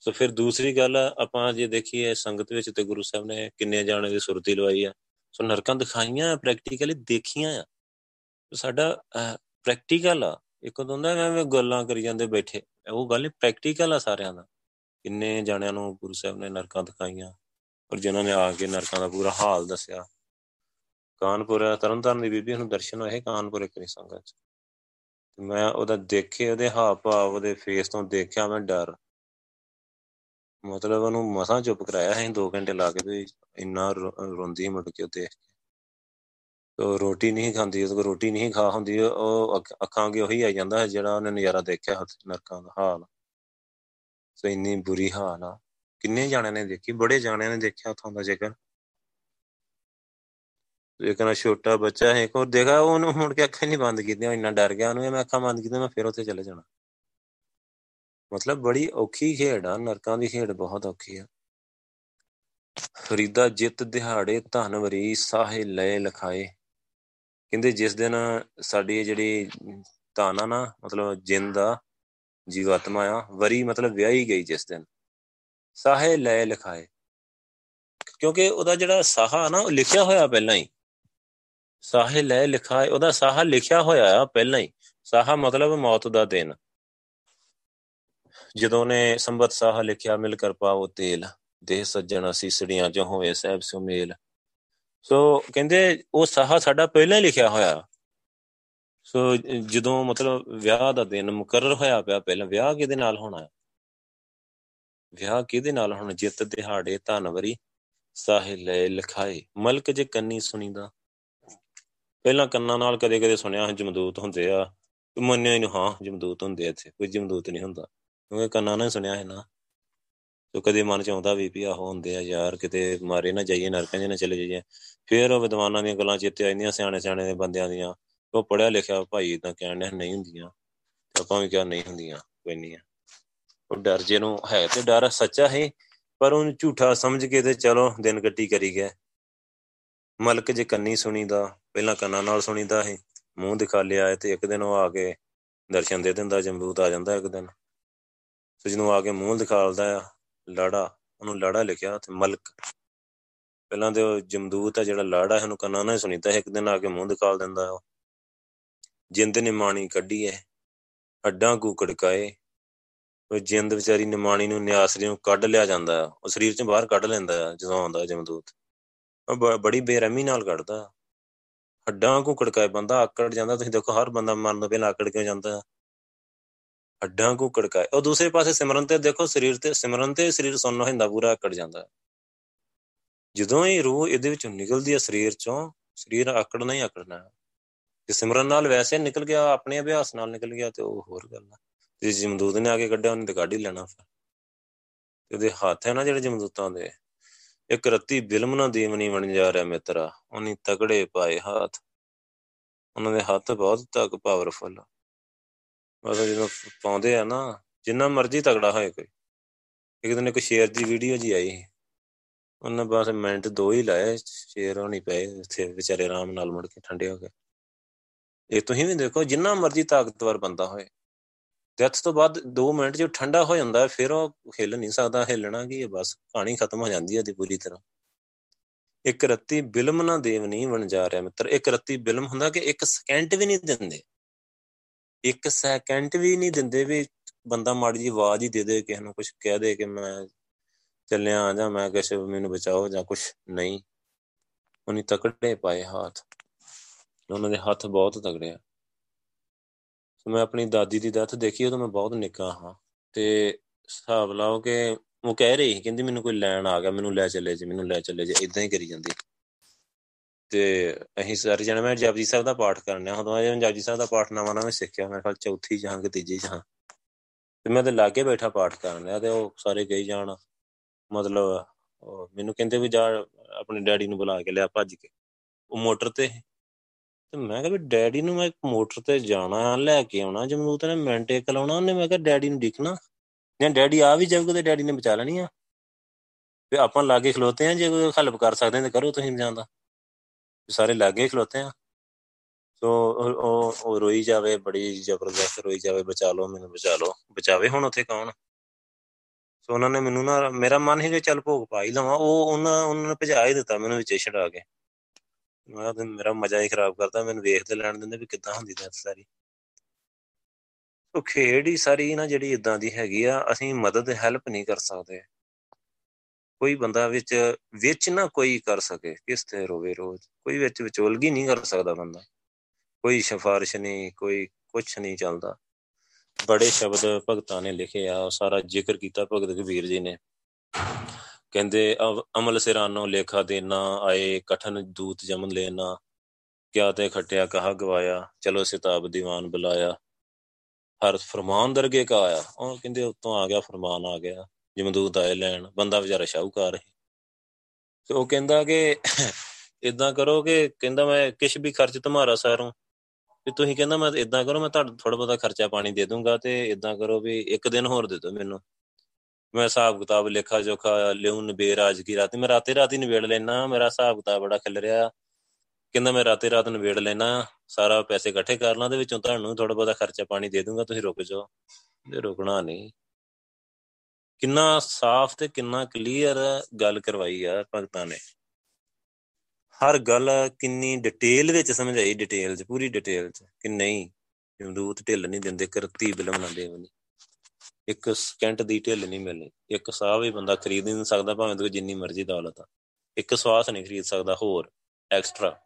ਸੋ ਫਿਰ ਦੂਸਰੀ ਗੱਲ ਆਪਾਂ ਜੇ ਦੇਖੀਏ ਸੰਗਤ ਵਿੱਚ ਤੇ ਗੁਰੂ ਸਾਹਿਬ ਨੇ ਕਿੰਨੇ ਜਾਣੇ ਦੀ ਸੁਰਤੀ ਲਵਾਈ ਆ। ਸੋ ਨਰਕਾਂ ਦਿਖਾਈਆਂ ਪ੍ਰੈਕਟੀਕਲੀ ਦੇਖੀਆਂ ਆ। ਸਾਡਾ ਪ੍ਰੈਕਟੀਕਲ ਆ। ਇੱਕ ਹੁੰਦਾ ਐਵੇਂ ਗੱਲਾਂ ਕਰੀ ਜਾਂਦੇ ਬੈਠੇ। ਉਹ ਗੱਲ ਪ੍ਰੈਕਟੀਕਲ ਆ ਸਾਰਿਆਂ ਦਾ। ਕਿੰਨੇ ਜਾਣਿਆਂ ਨੂੰ ਗੁਰੂ ਸਾਹਿਬ ਨੇ ਨਰਕਾਂ ਦਿਖਾਈਆਂ ਔਰ ਜਿਨ੍ਹਾਂ ਨੇ ਆ ਕੇ ਨਰਕਾਂ ਦਾ ਪੂਰਾ ਹਾਲ ਦੱਸਿਆ। ਕਾਨਪੁਰ, ਤਰਨਤਾਰਨ ਦੀ ਬੀਬੀ ਨੂੰ ਦਰਸ਼ਨ ਹੋਏ ਕਾਨਪੁਰ ਕਰੀ ਸੰਗਤ ਚ। ਮੈਂ ਉਹਦਾ ਦੇਖੇ, ਉਹਦੇ ਹਾਵ ਭਾਵ ਉਹਦੇ ਫੇਸ ਤੋਂ ਦੇਖਿਆ, ਮੈਂ ਡਰ। ਮਤਲਬ ਉਹਨੂੰ ਮਸਾਂ ਚੁੱਪ ਕਰਾਇਆ ਹੈ 2 ਘੰਟੇ ਲਾ ਕੇ ਤੇ ਇੰਨਾ ਰੋਂਦੀ ਮੁੜ ਕੇ ਤੇ ਤੋ ਰੋਟੀ ਨਹੀਂ ਖਾਂਦੀ ਉਹ ਰੋਟੀ ਨਹੀਂ ਖਾ ਹੁੰਦੀ, ਉਹ ਅੱਖਾਂ ਕੇ ਉਹੀ ਆ ਜਾਂਦਾ ਜਿਹੜਾ ਉਹਨੇ ਨਜ਼ਾਰਾ ਦੇਖਿਆ ਨਰਕਾਂ ਦਾ ਹਾਲ। ਸੋ ਇੰਨੀ ਬੁਰੀ ਹਾਲ ਆ। ਕਿੰਨੇ ਜਾਣਿਆਂ ਨੇ ਦੇਖੀ, ਬੜੇ ਜਾਣਿਆਂ ਨੇ ਦੇਖਿਆ ਉਥੋਂ ਦਾ ਜੇਕਰ। ਲੇਕਿਨ ਛੋਟਾ ਬੱਚਾ ਹੈ ਕੋ ਦੇਖਾ, ਉਹਨੂੰ ਮੁੜ ਕੇ ਅੱਖਾਂ ਨਹੀਂ ਬੰਦ ਕੀਤੀਆਂ ਇੰਨਾ ਡਰ ਗਿਆ, ਉਹਨੂੰ ਮੈਂ ਅੱਖਾਂ ਬੰਦ ਕੀਤੀਆਂ, ਮੈਂ ਫਿਰ ਉੱਥੇ ਚਲੇ ਜਾਣਾ। ਮਤਲਬ ਬੜੀ ਔਖੀ ਖੇਡ ਆ, ਨਰਕਾਂ ਦੀ ਖੇਡ ਬਹੁਤ ਔਖੀ ਆ। ਫਰੀਦਾ ਜਿੱਤ ਦਿਹਾੜੇ ਧਨਵਰੀ ਸਾਹੇ ਲੈ ਲਖਾਏ। ਕਹਿੰਦੇ ਜਿਸ ਦਿਨ ਸਾਡੀ ਜਿਹੜੀ ਧਨ ਆ ਨਾ, ਮਤਲਬ ਜਿੰਦ ਆ, ਜੀਵਾਤਮਾ ਆ, ਵਰੀ ਮਤਲਬ ਵਿਆਹੀ ਗਈ ਜਿਸ ਦਿਨ। ਸਾਹੇ ਲੈ ਲਿਖਾਏ। ਕਿਉਂਕਿ ਉਹਦਾ ਜਿਹੜਾ ਸਾਹਾ ਨਾ, ਉਹ ਲਿਖਿਆ ਹੋਇਆ ਪਹਿਲਾਂ ਹੀ। ਸਾਹੇ ਲੈ ਲਿਖਾਏ, ਉਹਦਾ ਸਾਹਾ ਲਿਖਿਆ ਹੋਇਆ ਆ ਪਹਿਲਾਂ ਹੀ। ਸਾਹਾ ਮਤਲਬ ਮੌਤ ਦਾ ਦਿਨ। ਜਦੋਂ ਨੇ ਸੰਬਤ ਸਾਹਾ ਲਿਖਿਆ, ਮਿਲ ਕਰ ਪਾਓ ਤੇਲ, ਦੇਹ ਸੱਜਣ ਸੀਸੜੀਆਂ ਜੋ ਹੋਏ ਸਹਿਬ ਸੁਮੇਲ। ਸੋ ਕਹਿੰਦੇ ਉਹ ਸਾਹਾ ਸਾਡਾ ਪਹਿਲਾਂ ਹੀ ਲਿਖਿਆ ਹੋਇਆ। ਸੋ ਜਦੋਂ ਮਤਲਬ ਵਿਆਹ ਦਾ ਦਿਨ ਮੁਕਰਰ ਹੋਇਆ ਪਿਆ, ਪਹਿਲਾਂ ਵਿਆਹ ਕਿਹਦੇ ਨਾਲ ਹੋਣਾ? ਹੈ ਵਿਆਹ ਕਿਹਦੇ ਨਾਲ ਹੋਣਾ? ਜਿੱਤ ਦਿਹਾੜੇ ਧਨਵਰੀ ਸਾਹੇ ਲੈ ਲਖਾਏ। ਮਲਕ ਜੇ ਕੰਨੀ ਸੁਣੀਦਾ। ਪਹਿਲਾਂ ਕੰਨਾਂ ਨਾਲ ਕਦੇ ਕਦੇ ਸੁਣਿਆ, ਜਮਦੂਤ ਹੁੰਦੇ ਆ। ਮੰਨਿਆ ਹੀ ਨਹੀਂ, ਹਾਂ, ਜਮਦੂਤ ਹੁੰਦੇ ਇੱਥੇ, ਕੋਈ ਜਮਦੂਤ ਨਹੀਂ ਹੁੰਦਾ। ਕਿਉਂਕਿ ਕੰਨਾਂ ਨਾਲ ਸੁਣਿਆ ਹੈ ਨਾ। ਤੋ ਕਦੇ ਮਨ ਚ ਆਉਂਦਾ ਵੀ ਵੀ ਆਹੋ ਹੁੰਦੇ ਆ ਯਾਰ, ਕਿਤੇ ਮਾਰੇ ਨਾ ਜਾਈਏ, ਨਰਕਾਂ 'ਚ ਨਾ ਚਲੇ ਜਾਈਏ। ਫੇਰ ਉਹ ਵਿਦਵਾਨਾਂ ਦੀਆਂ ਗੱਲਾਂ ਚੇਤੇ ਆਉਂਦੀਆਂ ਸਿਆਣੇ ਸਿਆਣੇ ਦੇ ਬੰਦਿਆਂ ਦੀਆਂ। ਉਹ ਪੜਿਆ ਲਿਖਿਆ ਭਾਈ ਤਾਂ ਕਹਿਣ ਨਹੀਂ ਹੁੰਦੀਆਂ। ਆਪਾਂ ਵੀ ਕਿਹਾ ਨਹੀਂ ਹੁੰਦੀਆਂ, ਕੋਈ ਨਹੀਂ ਆ। ਉਹ ਡਰ ਜੇ ਨੂੰ ਹੈ ਤੇ ਡਰ ਸੱਚਾ ਹੈ, ਪਰ ਉਹਨੂੰ ਝੂਠਾ ਸਮਝ ਕੇ ਤੇ ਚਲੋ ਦਿਨ ਕੱਟੀ ਕਰੀ ਗਿਆ ਮਲਕ ਜੇ ਕੰਨੀ ਸੁਣੀਦਾ, ਪਹਿਲਾਂ ਕੰਨਾਂ ਨਾਲ ਸੁਣੀਦਾ ਹੈ ਮੂੰਹ ਦਿਖਾ ਲਿਆ ਤੇ ਇੱਕ ਦਿਨ ਉਹ ਆ ਕੇ ਦਰਸ਼ਨ ਦੇ ਦਿੰਦਾ, ਜੰਬੂਤ ਆ ਜਾਂਦਾ ਇੱਕ ਦਿਨ। ਸੋ ਜਿਹਨੂੰ ਆ ਕੇ ਮੂੰਹ ਦਿਖਾਲਦਾ ਆ, ਲਾੜਾ, ਉਹਨੂੰ ਲਾੜਾ ਲਿਖਿਆ ਤੇ ਮਲਕ। ਪਹਿਲਾਂ ਤੇ ਉਹ ਜਮਦੂਤ ਆ ਜਿਹੜਾ ਲਾੜਾ ਇਹਨੂੰ ਕੰਨਾਂ ਨਾਲ ਸੁਣੀਦਾ ਇੱਕ ਦਿਨ ਆ ਕੇ ਮੂੰਹ ਦਿਖਾਲ ਦਿੰਦਾ ਉਹ ਜਿੰਦ ਨੇ ਮਾਣੀ ਕੱਢੀ ਐ, ਅੱਡਾਂ ਕੂ ਕੜਕਾਏ, ਉਹ ਜਿੰਦ ਵਿਚਾਰੀ ਨਿਮਾਣੀ ਨੂੰ ਨਿਆਸਰੀ ਨੂੰ ਕੱਢ ਲਿਆ ਜਾਂਦਾ ਉਹ ਸਰੀਰ ਚੋਂ ਬਾਹਰ ਕੱਢ ਲੈਂਦਾ ਜਦੋਂ ਆਉਂਦਾ ਜਮਦੂਤ। ਉਹ ਬੜੀ ਬੇਰਹਿਮੀ ਨਾਲ ਕੱਢਦਾ। ਹੱਡਾਂ ਕੋ ਕੜਕਾਏ, ਬੰਦਾ ਆਕੜ ਜਾਂਦਾ, ਤੁਸੀਂ ਦੇਖੋ ਹਰ ਬੰਦਾ ਮਰਨ ਤੋਂ ਪਹਿਲਾਂ ਆਕੜ ਕਿਉਂ ਜਾਂਦਾ ਹੱਡਾਂ ਕੋ ਕੜਕਾਏ। ਉਹ ਦੂਸਰੇ ਪਾਸੇ ਸਿਮਰਨ ਤੇ ਦੇਖੋ, ਸਰੀਰ ਤੇ ਸਿਮਰਨ ਤੇ ਸਰੀਰ ਸੁੰਨ ਹੁੰਦਾ, ਪੂਰਾ ਆਕੜ ਜਾਂਦਾ। ਜਦੋਂ ਹੀ ਰੂਹ ਇਹਦੇ ਵਿੱਚੋਂ ਨਿਕਲਦੀ ਹੈ ਸਰੀਰ ਚੋਂ, ਸਰੀਰ ਆਕੜਨਾ ਹੀ ਆਕੜਨਾ ਜੇ ਸਿਮਰਨ ਨਾਲ ਵੈਸੇ ਨਿਕਲ ਗਿਆ, ਆਪਣੇ ਅਭਿਆਸ ਨਾਲ ਨਿਕਲ ਗਿਆ, ਤੇ ਉਹ ਹੋਰ ਗੱਲ ਆ। ਜੇ ਜਮਦੂਤ ਨੇ ਆ ਕੇ ਕੱਢਿਆ, ਉਹਨੇ ਤੇ ਕੱਢ ਹੀ ਲੈਣਾ ਫਿਰ। ਤੇ ਉਹਦੇ ਹੱਥ ਹੈ ਨਾ ਜਿਹੜੇ ਜਮਦੂਤਾਂ ਦੇ। ਇੱਕ ਰੱਤੀ ਬਿਲਮ ਨਾ ਦੇਵਨੀ ਬਣ ਜਾ ਰਿਹਾ ਮਿੱਤਰਾ। ਉਹਨੀ ਤਗੜੇ ਪਾਏ ਹੱਥ। ਉਹਨਾਂ ਦੇ ਹੱਥ ਬਹੁਤ ਤੱਕ ਪਾਵਰਫੁਲ ਮਤਲਬ ਜਦੋਂ ਪਾਉਂਦੇ ਆ ਨਾ, ਜਿੰਨਾ ਮਰਜ਼ੀ ਤਗੜਾ ਹੋਏ ਕੋਈ। ਇੱਕ ਦਿਨ ਇੱਕ ਸ਼ੇਰ ਦੀ ਵੀਡੀਓ ਜੀ ਆਈ। ਉਹਨਾਂ ਬਸ ਮਿੰਟ ਦੋ ਹੀ ਲਾਏ ਸ਼ੇਰ ਹੋਣੀ ਪਏ, ਉੱਥੇ ਵਿਚਾਰੇ ਆਰਾਮ ਨਾਲ ਮੁੜ ਕੇ ਠੰਡੇ ਹੋ ਗਏ। ਇਹ ਤੁਸੀਂ ਵੀ ਦੇਖੋ, ਜਿੰਨਾ ਮਰਜ਼ੀ ਤਾਕਤਵਰ ਬੰਦਾ ਹੋਏ। ਡੈਥ ਤੋਂ ਬਾਅਦ 2 ਮਿੰਟ ਜੋ ਠੰਡਾ ਹੋ ਜਾਂਦਾ, ਫਿਰ ਉਹ ਹਿੱਲ ਨਹੀਂ ਸਕਦਾ, ਹਿੱਲਣਾ ਕੀ ਹੈ, ਬਸ ਕਹਾਣੀ ਖਤਮ ਹੋ ਜਾਂਦੀ ਹੈ ਦੀ ਪੂਰੀ ਤਰ੍ਹਾਂ। ਇੱਕ ਰੱਤੀ ਬਿਲਮ ਨਾ ਦੇਵ ਨਹੀਂ ਬਣ ਜਾ ਰਿਹਾ ਮਿੱਤਰ। ਇੱਕ ਰੱਤੀ ਬਿਲਮ ਹੁੰਦਾ ਕਿ ਇੱਕ ਸਕਿੰਟ ਵੀ ਨਹੀਂ ਦਿੰਦੇ। ਇੱਕ ਸੈਕਿੰਡ ਵੀ ਨਹੀਂ ਦਿੰਦੇ ਵੀ ਬੰਦਾ ਮਾੜੀ ਜੀ ਆਵਾਜ਼ ਹੀ ਦੇ ਦੇ, ਕਿਸੇ ਨੂੰ ਕੁਝ ਕਹਿ ਦੇ ਕਿ ਮੈਂ ਚੱਲਿਆ ਆ ਜਾ ਮੈਂ ਕਿਸੇ ਮੈਨੂੰ ਬਚਾਓ ਜਾਂ ਕੁਝ ਨਹੀਂ। ਉਹਨੀ ਤਕੜੇ ਪਾਏ ਹੱਥ। ਉਹਨਾਂ ਦੇ ਹੱਥ ਬਹੁਤ ਤਗੜੇ ਆ। ਸੋ ਮੈਂ ਆਪਣੀ ਦਾਦੀ ਦੀ ਦਾਤ ਦੇਖੀ, ਉਦੋਂ ਮੈਂ ਬਹੁਤ ਨਿੱਕਾ ਹਾਂ। ਤੇ ਹਿਸਾਬ ਲਾਓ ਕਿ ਉਹ ਕਹਿ ਰਹੀ ਕਹਿੰਦੀ ਮੈਨੂੰ ਕੋਈ ਲੈਣ ਆ ਗਿਆ, ਮੈਨੂੰ ਲੈ ਚੱਲੇ ਜੀ, ਮੈਨੂੰ ਲੈ ਚੱਲੇ ਜੀ ਇਦਾਂ ਹੀ ਕਰੀ ਜਾਂਦੀ। ਤੇ ਅਸੀਂ ਸਾਰੇ ਜਣੇ ਮੈਂ ਜਪਜੀ ਸਾਹਿਬ ਦਾ ਪਾਠ ਕਰਨਿਆ ਉਦੋਂ ਅਜੇ ਜਪਜੀ ਸਾਹਿਬ ਦਾ ਪਾਠ ਨਵਾਂ ਨਵਾਂ ਸਿੱਖਿਆ, ਮੈਂ ਖਿਆਲ ਚੌਥੀ ਜਾਂ ਕਿ ਤੀਜੀ ਜਾਂ। ਤੇ ਮੈਂ ਤੇ ਲਾਗੇ ਬੈਠਾ ਪਾਠ ਕਰਨ ਲਿਆ ਤੇ ਉਹ ਸਾਰੇ ਗਈ ਜਾਣ, ਮਤਲਬ ਮੈਨੂੰ ਕਹਿੰਦੇ ਵੀ ਜਾ ਆਪਣੇ ਡੈਡੀ ਨੂੰ ਬੁਲਾ ਕੇ ਲਿਆ ਭੱਜ ਕੇ। ਉਹ ਮੋਟਰ ਤੇ ਤੇ ਮੈਂ ਕਿਹਾ ਵੀ ਡੈਡੀ ਨੂੰ ਮੈਂ ਮੋਟਰ ਤੇ ਜਾਣਾ, ਲੈ ਕੇ ਆਉਣਾ ਜਮਨੂਤ ਨੇ ਮਿੰਟ ਇੱਕ ਲਾਉਣਾ ਉਹਨੇ, ਮੈਂ ਕਿਹਾ ਡੈਡੀ ਨੂੰ ਦਿਖਣਾ ਜਾਂ ਡੈਡੀ ਆ ਵੀ ਜਾਊਗਾ ਤੇ ਡੈਡੀ ਨੇ ਬਚਾ ਲੈਣੀ ਆ। ਤੇ ਆਪਾਂ ਲਾਗੇ ਖਲੋਤੇ ਆ, ਜੇ ਕੋਈ ਹੈਲਪ ਕਰ ਸਕਦੇ ਤੇ ਕਰੋ ਤੁਸੀਂ ਜਾਂਦਾ ਸਾਰੇ ਲਾਗੇ ਖਲੋਤੇ ਆ। ਸੋ ਉਹ ਉਹ ਰੋਈ ਜਾਵੇ, ਬੜੀ ਜ਼ਬਰਦਸਤ ਰੋਈ ਜਾਵੇ, ਬਚਾ ਲਓ, ਮੈਨੂੰ ਬਚਾ ਲਓ। ਬਚਾਵੇ ਹੁਣ ਉੱਥੇ ਕੌਣ? ਸੋ ਉਹਨਾਂ ਨੇ ਮੈਨੂੰ ਨਾ, ਮੇਰਾ ਮਨ ਹੀ ਕਿ ਚੱਲ ਭੋਗ ਪਾ ਹੀ ਲਵਾਂ, ਉਹ ਉਹਨਾਂ ਉਹਨਾਂ ਨੇ ਭਜਾ ਹੀ ਦਿੱਤਾ ਮੈਨੂੰ ਵਿੱਚੇ ਛਡਾ ਕੇ। ਮੈਂ ਤਾਂ ਮੇਰਾ ਮਜ਼ਾ ਹੀ ਖਰਾਬ ਕਰਦਾ, ਮੈਨੂੰ ਵੇਖਦੇ ਲੈਣ ਦਿੰਦੇ ਵੀ ਕਿੱਦਾਂ ਹੁੰਦੀ ਤਾਂ ਸਾਰੀ। ਉਹ ਖੇਡ ਹੀ ਸਾਰੀ ਨਾ ਜਿਹੜੀ ਇਦਾਂ ਦੀ ਹੈਗੀ ਆ, ਅਸੀਂ ਮਦਦ ਹੈਲਪ ਨਹੀਂ ਕਰ ਸਕਦੇ। ਕੋਈ ਬੰਦਾ ਵਿੱਚ ਵਿੱਚ ਨਾ ਕੋਈ ਕਰ ਸਕੇ, ਕਿਸ ਤੇ ਰੋਵੇ ਰੋਜ਼, ਕੋਈ ਵਿੱਚ ਵਿਚੋਲਗੀ ਨਹੀਂ ਕਰ ਸਕਦਾ ਬੰਦਾ। ਕੋਈ ਸਿਫਾਰਿਸ਼ ਨਹੀਂ, ਕੋਈ ਕੁਝ ਨਹੀਂ ਚੱਲਦਾ। ਬੜੇ ਸ਼ਬਦ ਭਗਤਾਂ ਨੇ ਲਿਖੇ ਆ ਸਾਰਾ ਜ਼ਿਕਰ ਕੀਤਾ ਭਗਤ ਕਬੀਰ ਜੀ ਨੇ। ਕਹਿੰਦੇ ਅਮਲ ਸਿਰਾਨੋ ਲੇਖਾ ਦੇਨਾ, ਆਏ ਕਠਨ ਦੂਤ ਜਮਨ ਲੈਣਾ ਕਿਆ ਤੇ ਖਟਿਆ ਕਹਾ ਗਵਾਇਆ, ਚਲੋ ਸਿਤਾਬ ਦੀਵਾਨ ਬੁਲਾਇਆ। ਹਰ ਫਰਮਾਨ ਦਰਗੇ ਕਾ ਆਇਆ। ਉਹ ਕਹਿੰਦੇ, ਉਤੋਂ ਆ ਗਿਆ, ਫਰਮਾਨ ਆ ਗਿਆ। ਜਮਦੂਤ ਆਏ ਲੈਣ, ਬੰਦਾ ਵਿਚਾਰਾ ਸ਼ਾਹੂਕਾਰ ਹੈ ਤੇ ਉਹ ਕਹਿੰਦਾ ਕਿ ਇਦਾਂ ਕਰੋ ਕਿ ਕਹਿੰਦਾ ਮੈਂ ਕਿਛ ਵੀ ਖਰਚ ਤੁਹਾਰਾ ਸਾਰੋਂ। ਵੀ ਤੁਸੀਂ ਕਹਿੰਦਾ ਮੈਂ ਇਦਾਂ ਕਰੋ, ਮੈਂ ਤੁਹਾਨੂੰ ਥੋੜਾ ਬਹੁਤਾ ਖਰਚਾ ਪਾਣੀ ਦੇ ਦੂੰਗਾ ਤੇ ਇਦਾਂ ਕਰੋ ਵੀ ਇੱਕ ਦਿਨ ਹੋਰ ਦੇ ਦਿਓ ਮੈਨੂੰ। ਮੈਂ ਹਿਸਾਬ ਕਿਤਾਬ ਲੇਖਾ ਜੋਖਾ ਲਿਉ ਨਵੇਰ ਅੱਜ ਕੀ ਰਾਤ। ਮੈਂ ਰਾਤੇ ਰਾਤ ਹੀ ਨਵੇੜ ਲੈਣਾ ਮੇਰਾ ਹਿਸਾਬ ਕਿਤਾਬ ਬੜਾ ਖਿਲ ਰਿਹਾ। ਕਹਿੰਦਾ ਮੈਂ ਰਾਤੇ ਰਾਤ ਨਵੇੜ ਲੈਣਾ ਸਾਰਾ ਪੈਸੇ ਇਕੱਠੇ ਕਰ ਲਾਂ ਦੇ ਵਿੱਚੋਂ ਤੁਹਾਨੂੰ ਥੋੜਾ ਬਹੁਤਾ ਖਰਚਾ ਪਾਣੀ ਦੇ ਦੂੰਗਾ, ਤੁਸੀਂ ਰੁਕ ਜਾਓ। ਤੇ ਰੁਕਣਾ ਨਹੀਂ। ਕਿੰਨਾ ਸਾਫ਼ ਤੇ ਕਿੰਨਾ ਕਲੀਅਰ ਗੱਲ ਕਰਵਾਈ ਆ ਭਗਤਾਂ ਨੇ। ਹਰ ਗੱਲ ਕਿੰਨੀ ਡਿਟੇਲ ਵਿੱਚ ਸਮਝਾਈ ਡਿਟੇਲ 'ਚ, ਪੂਰੀ ਡਿਟੇਲ 'ਚ ਕਿ ਨਹੀਂ, ਜਮਦੂਤ ਢਿੱਲ ਨਹੀਂ ਦਿੰਦੇ, ਕਰਤੀ ਬਿਲਮ ਨਾ ਦੇਵਨੀ ਇੱਕ ਸਕਿੰਟ ਦੀ ਢਿੱਲ ਨਹੀਂ ਮਿਲਣੀ। ਇੱਕ ਸਾਹ ਵੀ ਬੰਦਾ ਖਰੀਦ ਨਹੀਂ ਸਕਦਾ, ਭਾਵੇਂ ਤੂੰ ਜਿੰਨੀ ਮਰਜ਼ੀ ਦੌਲਤ ਆ। ਇੱਕ ਸਵਾਸ ਨਹੀਂ ਖਰੀਦ ਸਕਦਾ ਹੋਰ ਐਕਸਟਰਾ